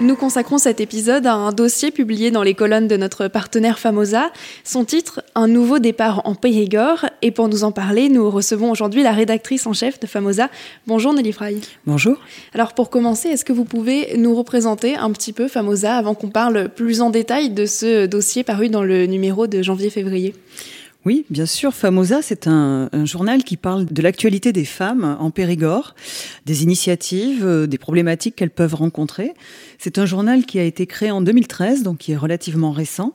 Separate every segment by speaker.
Speaker 1: Nous consacrons cet épisode à un dossier publié dans les colonnes de notre partenaire Famosa. Son titre, Un nouveau départ en Périgord. Et pour nous en parler, nous recevons aujourd'hui la rédactrice en chef de Famosa. Bonjour Nelly Fry.
Speaker 2: Bonjour.
Speaker 1: Alors pour commencer, est-ce que vous pouvez nous représenter un petit peu Famosa avant qu'on parle plus en détail de ce dossier paru dans le numéro de janvier-février?
Speaker 2: Oui, bien sûr. Famosa, c'est un, journal qui parle de l'actualité des femmes en Périgord, des initiatives, euh, des problématiques qu'elles peuvent rencontrer. C'est un journal qui a été créé en 2013, donc qui est relativement récent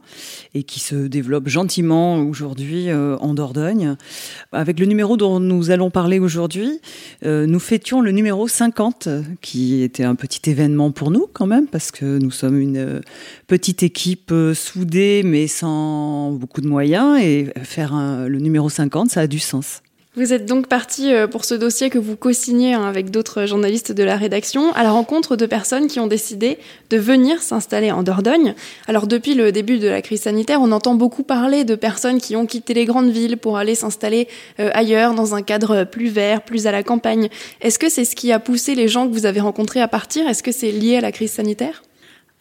Speaker 2: et qui se développe gentiment aujourd'hui euh, en Dordogne. Avec le numéro dont nous allons parler aujourd'hui, euh, nous fêtions le numéro 50, qui était un petit événement pour nous quand même, parce que nous sommes une petite équipe soudée, mais sans beaucoup de moyens, et faire le numéro 50, ça a du sens.
Speaker 1: Vous êtes donc parti euh, pour ce dossier que vous co-signez hein, avec d'autres journalistes de la rédaction à la rencontre de personnes qui ont décidé de venir s'installer en Dordogne. Alors depuis le début de la crise sanitaire, on entend beaucoup parler de personnes qui ont quitté les grandes villes pour aller s'installer euh, ailleurs dans un cadre plus vert, plus à la campagne. Est-ce que c'est ce qui a poussé les gens que vous avez rencontrés à partir? Est-ce que c'est lié à la crise sanitaire?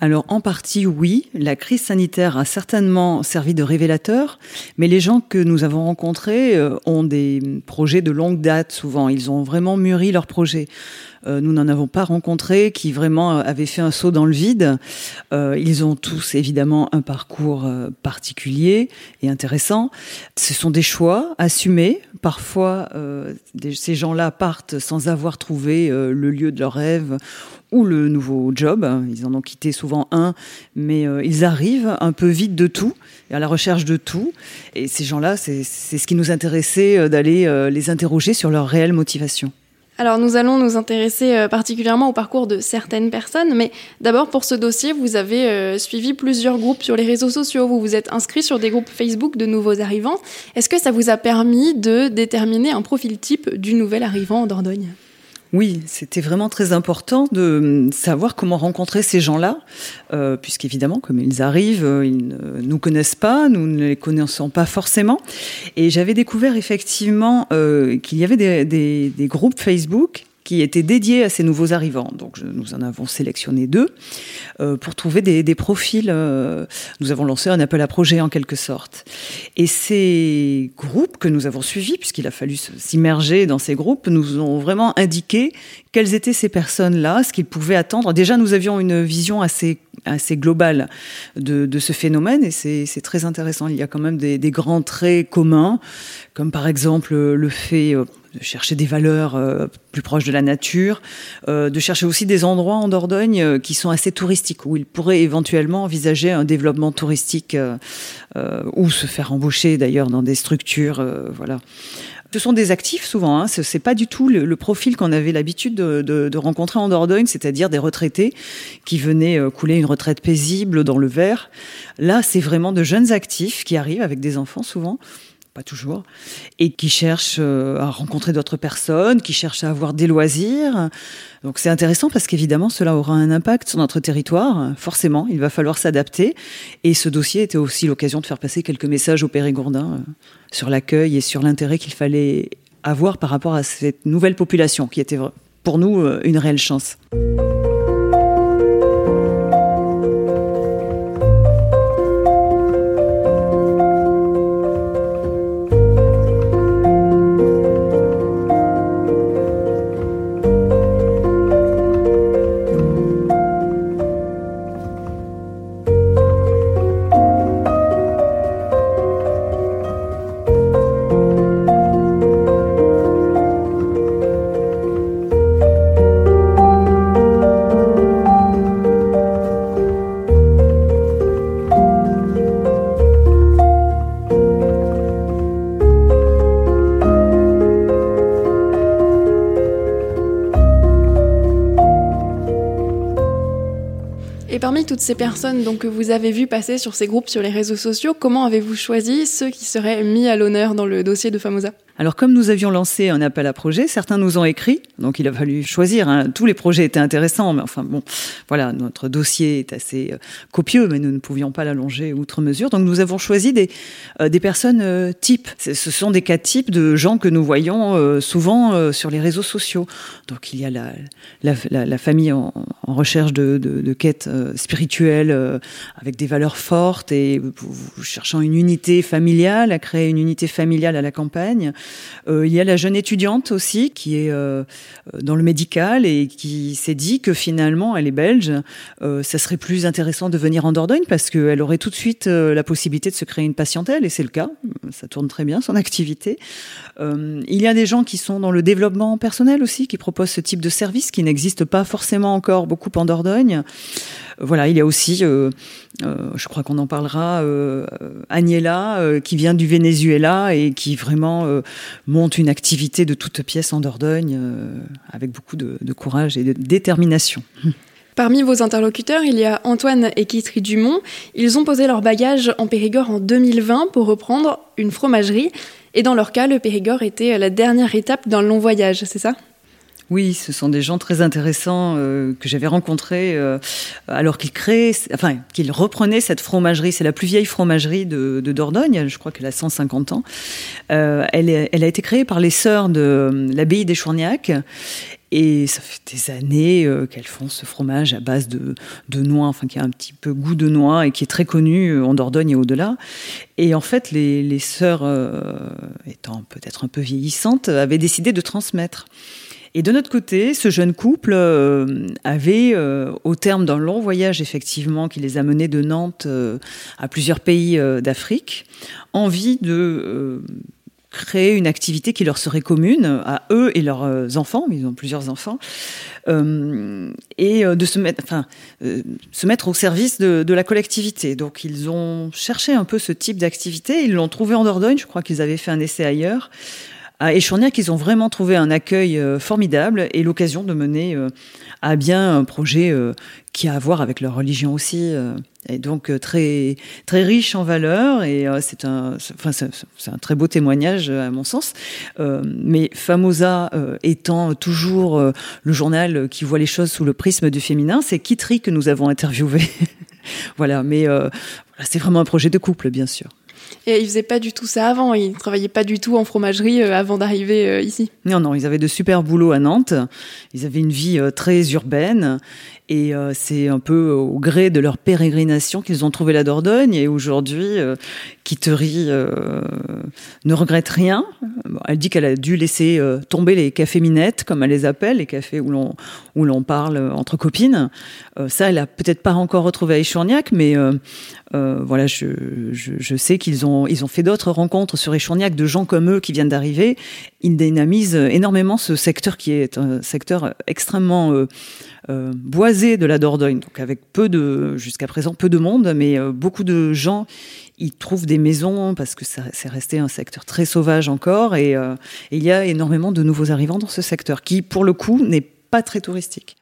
Speaker 2: Alors en partie oui, la crise sanitaire a certainement servi de révélateur, mais les gens que nous avons rencontrés euh, ont des projets de longue date souvent, ils ont vraiment mûri leurs projets. Euh, nous n'en avons pas rencontré qui vraiment avaient fait un saut dans le vide. Euh, ils ont tous évidemment un parcours particulier et intéressant. Ce sont des choix assumés. Parfois, ces gens-là partent sans avoir trouvé le lieu de leur rêve ou le nouveau job. Ils en ont quitté souvent un, mais euh, ils arrivent un peu vite de tout, à la recherche de tout. Et ces gens-là, c'est ce qui nous intéressait euh, d'aller euh, les interroger sur leur réelle motivation.
Speaker 1: Alors nous allons nous intéresser particulièrement au parcours de certaines personnes, mais d'abord pour ce dossier, vous avez suivi plusieurs groupes sur les réseaux sociaux, vous vous êtes inscrit sur des groupes Facebook de nouveaux arrivants. Est-ce que ça vous a permis de déterminer un profil type du nouvel arrivant en Dordogne?
Speaker 2: Oui, c'était vraiment très important de hum, savoir comment rencontrer ces gens-là, euh, puisqu'évidemment, comme ils arrivent, euh, ils ne nous connaissent pas, nous ne les connaissons pas forcément. Et j'avais découvert effectivement euh, qu'il y avait des groupes Facebook qui étaient dédiés à ces nouveaux arrivants. Donc nous en avons sélectionné deux euh, pour trouver des, profils. Euh, nous avons lancé un appel à projet en quelque sorte. Et ces groupes que nous avons suivis, puisqu'il a fallu s'immerger dans ces groupes, nous ont vraiment indiqué quelles étaient ces personnes-là, ce qu'ils pouvaient attendre. Déjà, nous avions une vision assez assez globale de, ce phénomène et c'est très intéressant. Il y a quand même des, des grands traits communs, comme par exemple le fait euh, de chercher des valeurs euh, plus proches de la nature, euh, de chercher aussi des endroits en Dordogne euh, qui sont assez touristiques, où il pourrait éventuellement envisager un développement touristique ou se faire embaucher d'ailleurs dans des structures, voilà. Ce sont des actifs souvent. Hein. C'est pas du tout le, profil qu'on avait l'habitude de, de, de, rencontrer en Dordogne, c'est-à-dire des retraités qui venaient couler une retraite paisible dans le verre. Là, c'est vraiment de jeunes actifs qui arrivent avec des enfants souvent pas toujours, et qui cherchent euh, à rencontrer d'autres personnes, qui cherchent à avoir des loisirs. Donc c'est intéressant parce qu'évidemment cela aura un impact sur notre territoire. Forcément, il va falloir s'adapter. Et ce dossier était aussi l'occasion de faire passer quelques messages aux Périgourdins euh, sur l'accueil et sur l'intérêt qu'il fallait avoir par rapport à cette nouvelle population qui était pour nous euh, une réelle chance.
Speaker 1: Parmi toutes ces personnes donc, que vous avez vues passer sur ces groupes sur les réseaux sociaux, comment avez-vous choisi ceux qui seraient mis à l'honneur dans le dossier de Famosa?
Speaker 2: Alors comme nous avions lancé un appel à projet, certains nous ont écrit, donc il a fallu choisir. Hein. Tous les projets étaient intéressants, mais enfin bon, voilà, notre dossier est assez euh, copieux, mais nous ne pouvions pas l'allonger outre mesure. Donc nous avons choisi des, euh, des personnes euh, types. Ce sont des cas types de gens que nous voyons souvent sur les réseaux sociaux. Donc il y a la, la, la, famille en, en, recherche de, de, de quêtes spirituelles avec des valeurs fortes et cherchant une unité familiale, à créer une unité familiale à la campagne. Euh, il y a la jeune étudiante aussi qui est euh, dans le médical et qui s'est dit que finalement elle est belge. Euh, ça serait plus intéressant de venir en Dordogne parce qu'elle aurait tout de suite la possibilité de se créer une patientèle et c'est le cas. Ça tourne très bien son activité. il y a des gens qui sont dans le développement personnel aussi qui proposent ce type de service qui n'existe pas forcément encore beaucoup en Dordogne. Voilà, il y a aussi, euh, euh, je crois qu'on en parlera, euh, Agnella, qui vient du Venezuela et qui vraiment monte une activité de toute pièce en Dordogne avec beaucoup de, courage et de détermination.
Speaker 1: Parmi vos interlocuteurs, il y a Antoine et Kitry Dumont. Ils ont posé leur bagage en Périgord en 2020 pour reprendre une fromagerie. Et dans leur cas, le Périgord était la dernière étape d'un long voyage, c'est ça?
Speaker 2: Oui, ce sont des gens très intéressants euh, que j'avais rencontrés euh, alors qu'ils créaient, enfin qu'ils reprenaient cette fromagerie. C'est la plus vieille fromagerie de, Dordogne. Je crois qu'elle a 150 ans. Euh, elle, a été créée par les sœurs de l'abbaye des Chourniacs. Et ça fait des années qu'elles font ce fromage à base de, de noix, enfin qui a un petit peu goût de noix et qui est très connu en Dordogne et au-delà. Et en fait, les, les sœurs, étant peut-être un peu vieillissantes, avaient décidé de transmettre. Et de notre côté, ce jeune couple euh, avait, euh, au terme d'un long voyage effectivement qui les a menés de Nantes euh, à plusieurs pays d'Afrique, envie de créer une activité qui leur serait commune à eux et leurs enfants, ils ont plusieurs enfants, et de se mettre, enfin, se mettre au service de, de, la collectivité. Donc ils ont cherché un peu ce type d'activité, ils l'ont trouvé en Dordogne, je crois qu'ils avaient fait un essai ailleurs, à Échourniac, ils ont vraiment trouvé un accueil euh, formidable et l'occasion de mener euh, à bien un projet euh, qui a à voir avec leur religion aussi, et donc très très riche en valeurs. Et c'est un, enfin c'est un très beau témoignage à mon sens. mais Famosa étant toujours le journal qui voit les choses sous le prisme du féminin, c'est Kitri que nous avons interviewé. voilà, mais c'est vraiment un projet de couple, bien sûr.
Speaker 1: Et ils faisaient pas du tout ça avant. Ils travaillaient pas du tout en fromagerie euh, avant d'arriver euh, ici.
Speaker 2: Non, non, ils avaient de super boulots à Nantes. Ils avaient une vie euh, très urbaine. Et c'est un peu au gré de leur pérégrination qu'ils ont trouvé la Dordogne. Et aujourd'hui, Kittery ne regrette rien. elle dit qu'elle a dû laisser tomber les cafés minettes, comme elle les appelle, les cafés où l'on où l'on parle entre copines. ça, elle a peut-être pas encore retrouvé à Échourniac, mais voilà, je, je, sais qu'ils ont, ils ont fait d'autres rencontres sur Échourniac de gens comme eux qui viennent d'arriver. Ils dynamisent énormément ce secteur qui est un secteur extrêmement euh, euh, boisé de la Dordogne, donc avec peu de, jusqu'à présent, peu de monde, mais euh, beaucoup de gens y trouvent des maisons parce que c'est resté un secteur très sauvage encore et il y a énormément de nouveaux arrivants dans ce secteur qui, pour le coup, n'est pas très touristique.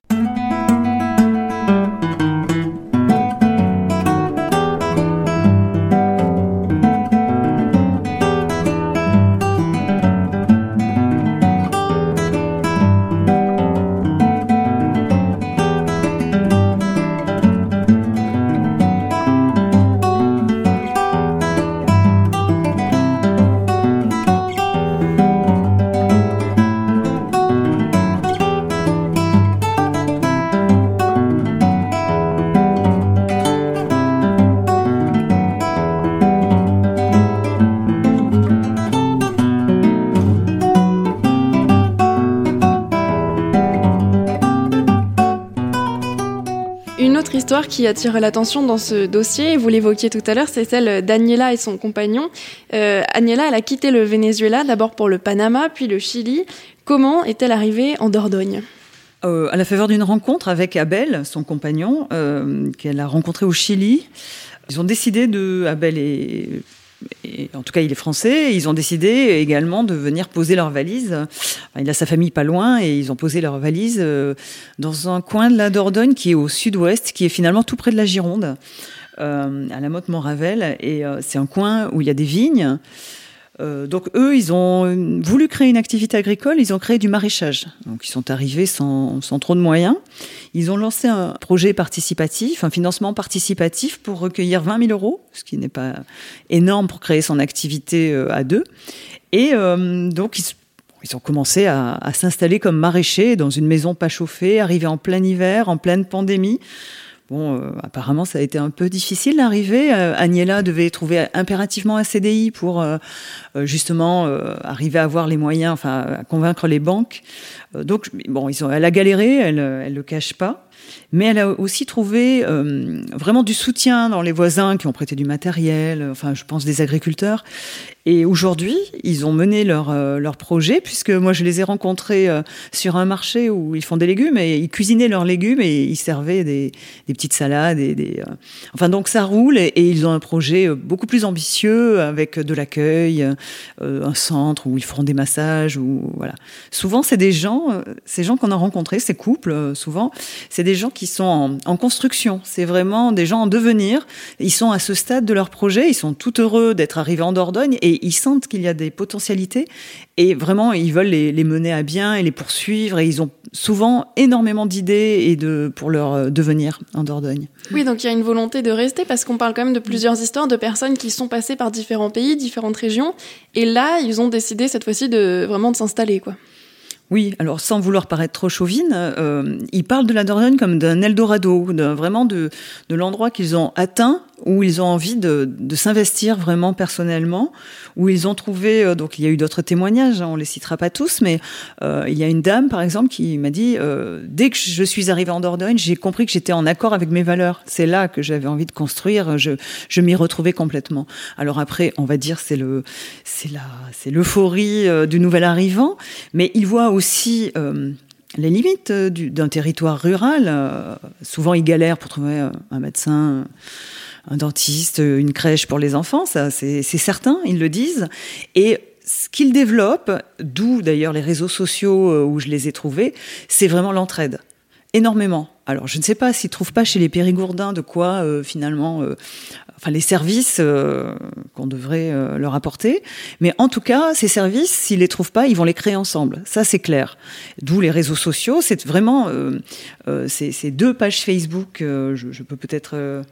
Speaker 1: Histoire qui attire l'attention dans ce dossier, vous l'évoquiez tout à l'heure, c'est celle d'Agnella et son compagnon. Euh, Agnella, elle a quitté le Venezuela d'abord pour le Panama, puis le Chili. Comment est-elle arrivée en Dordogne?
Speaker 2: Euh, À la faveur d'une rencontre avec Abel, son compagnon, euh, qu'elle a rencontré au Chili. Ils ont décidé de, Abel et en tout cas, il est français. ils ont décidé également de venir poser leurs valises. il a sa famille pas loin et ils ont posé leurs valises dans un coin de la Dordogne qui est au sud-ouest, qui est finalement tout près de la Gironde, à la Motte-Montravel. Et c'est un coin où il y a des vignes. Euh, donc eux, ils ont voulu créer une activité agricole, ils ont créé du maraîchage. Donc ils sont arrivés sans, trop de moyens. Ils ont lancé un projet participatif, un financement participatif pour recueillir 20 000 euros, ce qui n'est pas énorme pour créer son activité euh, à deux. Et euh, donc ils, ont commencé à, à s'installer comme maraîchers dans une maison pas chauffée, arrivés en plein hiver, en pleine pandémie. Bon, euh, apparemment, ça a été un peu difficile d'arriver. Euh, Agnella devait trouver impérativement un CDI pour euh, justement arriver à avoir les moyens, enfin, à convaincre les banques. donc, bon, ils ont, elle a galéré, elle, elle le cache pas mais elle a aussi trouvé euh, vraiment du soutien dans les voisins qui ont prêté du matériel, enfin je pense des agriculteurs. Et aujourd'hui, ils ont mené leur, euh, leur projet, puisque moi je les ai rencontrés euh, sur un marché où ils font des légumes, et ils cuisinaient leurs légumes et ils servaient des, des petites salades. Et des, Enfin donc ça roule, et, ils ont un projet beaucoup plus ambitieux, avec de l'accueil, un centre où ils feront des massages. Ou, voilà. Souvent c'est des gens, ces gens qu'on a rencontrés, ces couples, souvent, gens qui sont en, construction. C'est vraiment des gens en devenir. Ils sont à ce stade de leur projet. Ils sont tout heureux d'être arrivés en Dordogne et ils sentent qu'il y a des potentialités. Et vraiment, ils veulent les, mener à bien et les poursuivre. Et ils ont souvent énormément d'idées et de pour leur euh, devenir en Dordogne.
Speaker 1: Oui, donc il y a une volonté de rester parce qu'on parle quand même de plusieurs histoires de personnes qui sont passées par différents pays, différentes régions. Et là, ils ont décidé cette fois-ci de vraiment de s'installer, quoi.
Speaker 2: Oui, alors sans vouloir paraître trop chauvine, euh, ils parlent de la Dordogne comme d'un Eldorado, vraiment de, de l'endroit qu'ils ont atteint où ils ont envie de, de s'investir vraiment personnellement, où ils ont trouvé, euh, donc il y a eu d'autres témoignages, hein, on les citera pas tous, mais euh, il y a une dame par exemple qui m'a dit euh, dès que je suis arrivée en Dordogne, j'ai compris que j'étais en accord avec mes valeurs. C'est là que j'avais envie de construire. Je, je m'y retrouvais complètement. Alors après, on va dire c'est le, c'est la, c'est l'euphorie euh, du nouvel arrivant, mais il voit aussi les limites d'un territoire rural. souvent, ils galèrent pour trouver un médecin un dentiste, une crèche pour les enfants, ça c'est certain, ils le disent. Et ce qu'ils développent, d'où d'ailleurs les réseaux sociaux euh, où je les ai trouvés, c'est vraiment l'entraide. Énormément. Alors, je ne sais pas s'ils trouvent pas chez les Périgourdins de quoi euh, finalement, euh, enfin les services qu'on devrait leur apporter. Mais en tout cas, ces services, s'ils les trouvent pas, ils vont les créer ensemble. Ça, c'est clair. D'où les réseaux sociaux. C'est vraiment ces deux pages Facebook. Je, peux peut-être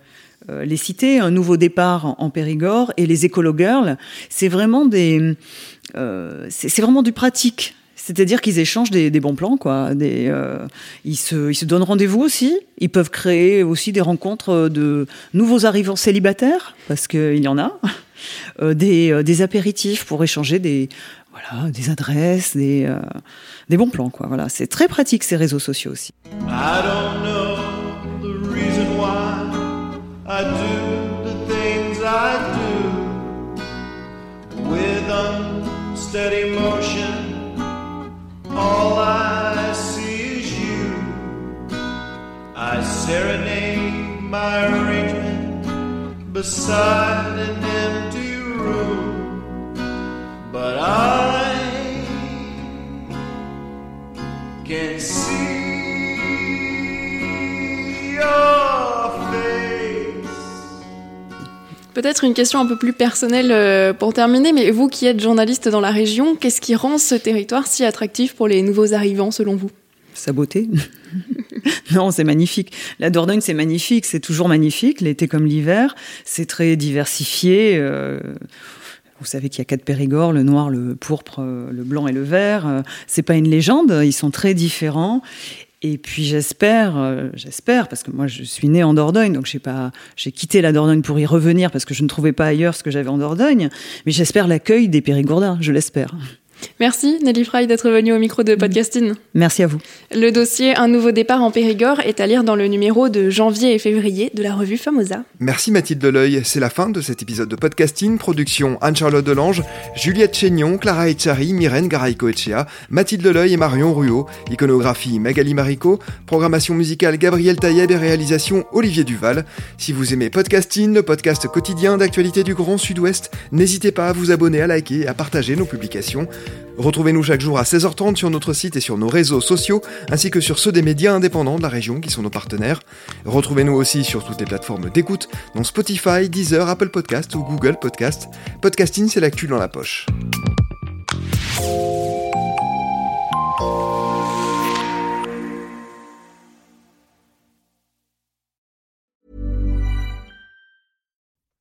Speaker 2: euh, les cités, un nouveau départ en, Périgord et les Écolo Girls, c'est vraiment des, euh, c'est vraiment du pratique. C'est-à-dire qu'ils échangent des, bons plans, quoi. Euh, ils, se, donnent rendez-vous aussi. Ils peuvent créer aussi des rencontres de nouveaux arrivants célibataires, parce qu'il y en a. des, des apéritifs pour échanger des, voilà, des adresses, des, bons plans, quoi. Voilà, c'est très pratique ces réseaux sociaux aussi.
Speaker 1: Peut-être une question un peu plus personnelle euh, pour terminer, mais vous qui êtes journaliste dans la région, qu'est-ce qui rend ce territoire si attractif pour les nouveaux arrivants selon vous?
Speaker 2: Sa beauté. non, c'est magnifique. La Dordogne, c'est magnifique, c'est toujours magnifique, l'été comme l'hiver. C'est très diversifié. Euh, vous savez qu'il y a quatre Périgord, le noir, le pourpre, le blanc et le vert. C'est pas une légende, ils sont très différents. Et puis j'espère, euh, j'espère, parce que moi je suis née en Dordogne, donc j'ai pas, j'ai quitté la Dordogne pour y revenir parce que je ne trouvais pas ailleurs ce que j'avais en Dordogne. Mais j'espère l'accueil des Périgourdins, je l'espère.
Speaker 1: Merci Nelly Fry d'être venue au micro de Podcasting.
Speaker 2: Merci à vous.
Speaker 1: Le dossier Un nouveau départ en Périgord est à lire dans le numéro de janvier et février de la revue Famosa.
Speaker 3: Merci Mathilde Deleuil, c'est la fin de cet épisode de Podcasting. Production Anne-Charlotte Delange, Juliette Chénion, Clara Echari, Myrène Garaïco-Echea, Mathilde Deleuil et Marion Ruot. Iconographie Magali Marico, programmation musicale Gabriel Taïeb et réalisation Olivier Duval. Si vous aimez Podcasting, le podcast quotidien d'actualité du Grand Sud-Ouest, n'hésitez pas à vous abonner, à liker et à partager nos publications. Retrouvez-nous chaque jour à 16h30 sur notre site et sur nos réseaux sociaux, ainsi que sur ceux des médias indépendants de la région qui sont nos partenaires. Retrouvez-nous aussi sur toutes les plateformes d'écoute, dont Spotify, Deezer, Apple Podcast ou Google Podcast. Podcasting, c'est l'actu dans la poche.